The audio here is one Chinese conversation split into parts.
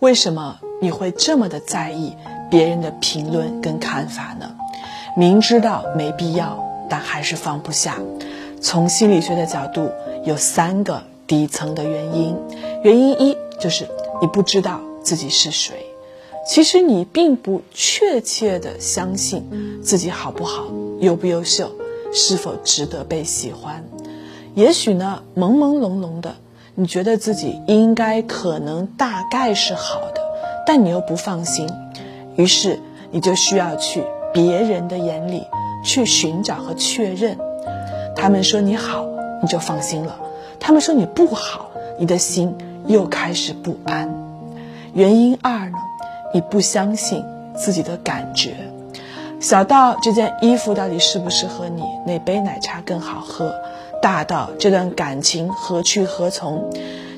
为什么你会这么的在意别人的评论跟看法呢？明知道没必要，但还是放不下。从心理学的角度，有三个底层的原因。原因一就是你不知道自己是谁，其实你并不确切的相信自己好不好、优不优秀、是否值得被喜欢。也许呢，朦朦胧胧的，你觉得自己应该、可能、大概是好的，但你又不放心，于是你就需要去别人的眼里去寻找和确认。他们说你好，你就放心了；他们说你不好，你的心又开始不安。原因二呢，你不相信自己的感觉。小到这件衣服到底适不适合你，哪杯奶茶更好喝；大到这段感情何去何从，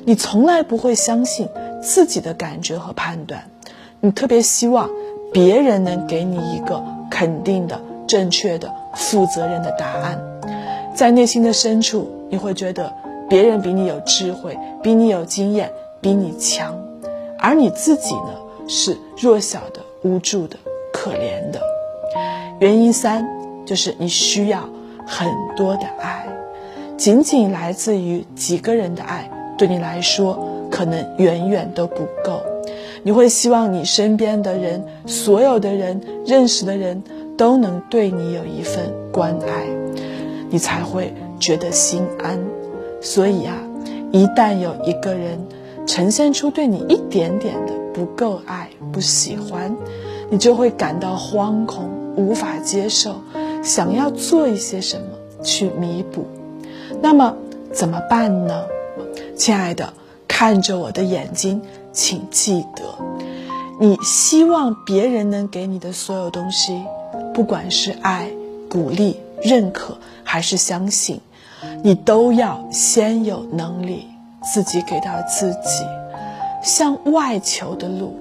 你从来不会相信自己的感觉和判断。你特别希望别人能给你一个肯定的、正确的、负责任的答案。在内心的深处，你会觉得别人比你有智慧，比你有经验，比你强，而你自己呢，是弱小的、无助的、可怜的。原因三就是你需要很多的爱，仅仅来自于几个人的爱，对你来说可能远远都不够。你会希望你身边的人、所有的人、认识的人都能对你有一份关爱。你才会觉得心安，所以啊，一旦有一个人呈现出对你一点点的不够爱、不喜欢，你就会感到惶恐、无法接受，想要做一些什么去弥补。那么怎么办呢？亲爱的，看着我的眼睛，请记得，你希望别人能给你的所有东西，不管是爱、鼓励。认可还是相信，你都要先有能力自己给到自己。向外求的路，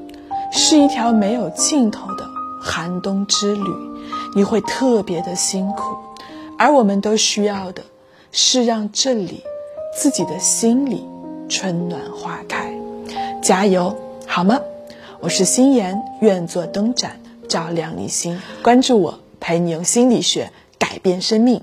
是一条没有尽头的寒冬之旅，你会特别的辛苦。而我们都需要的，是让这里自己的心里春暖花开。加油，好吗？我是心妍，愿做灯盏照亮你心。关注我，陪你用心理学。改变生命。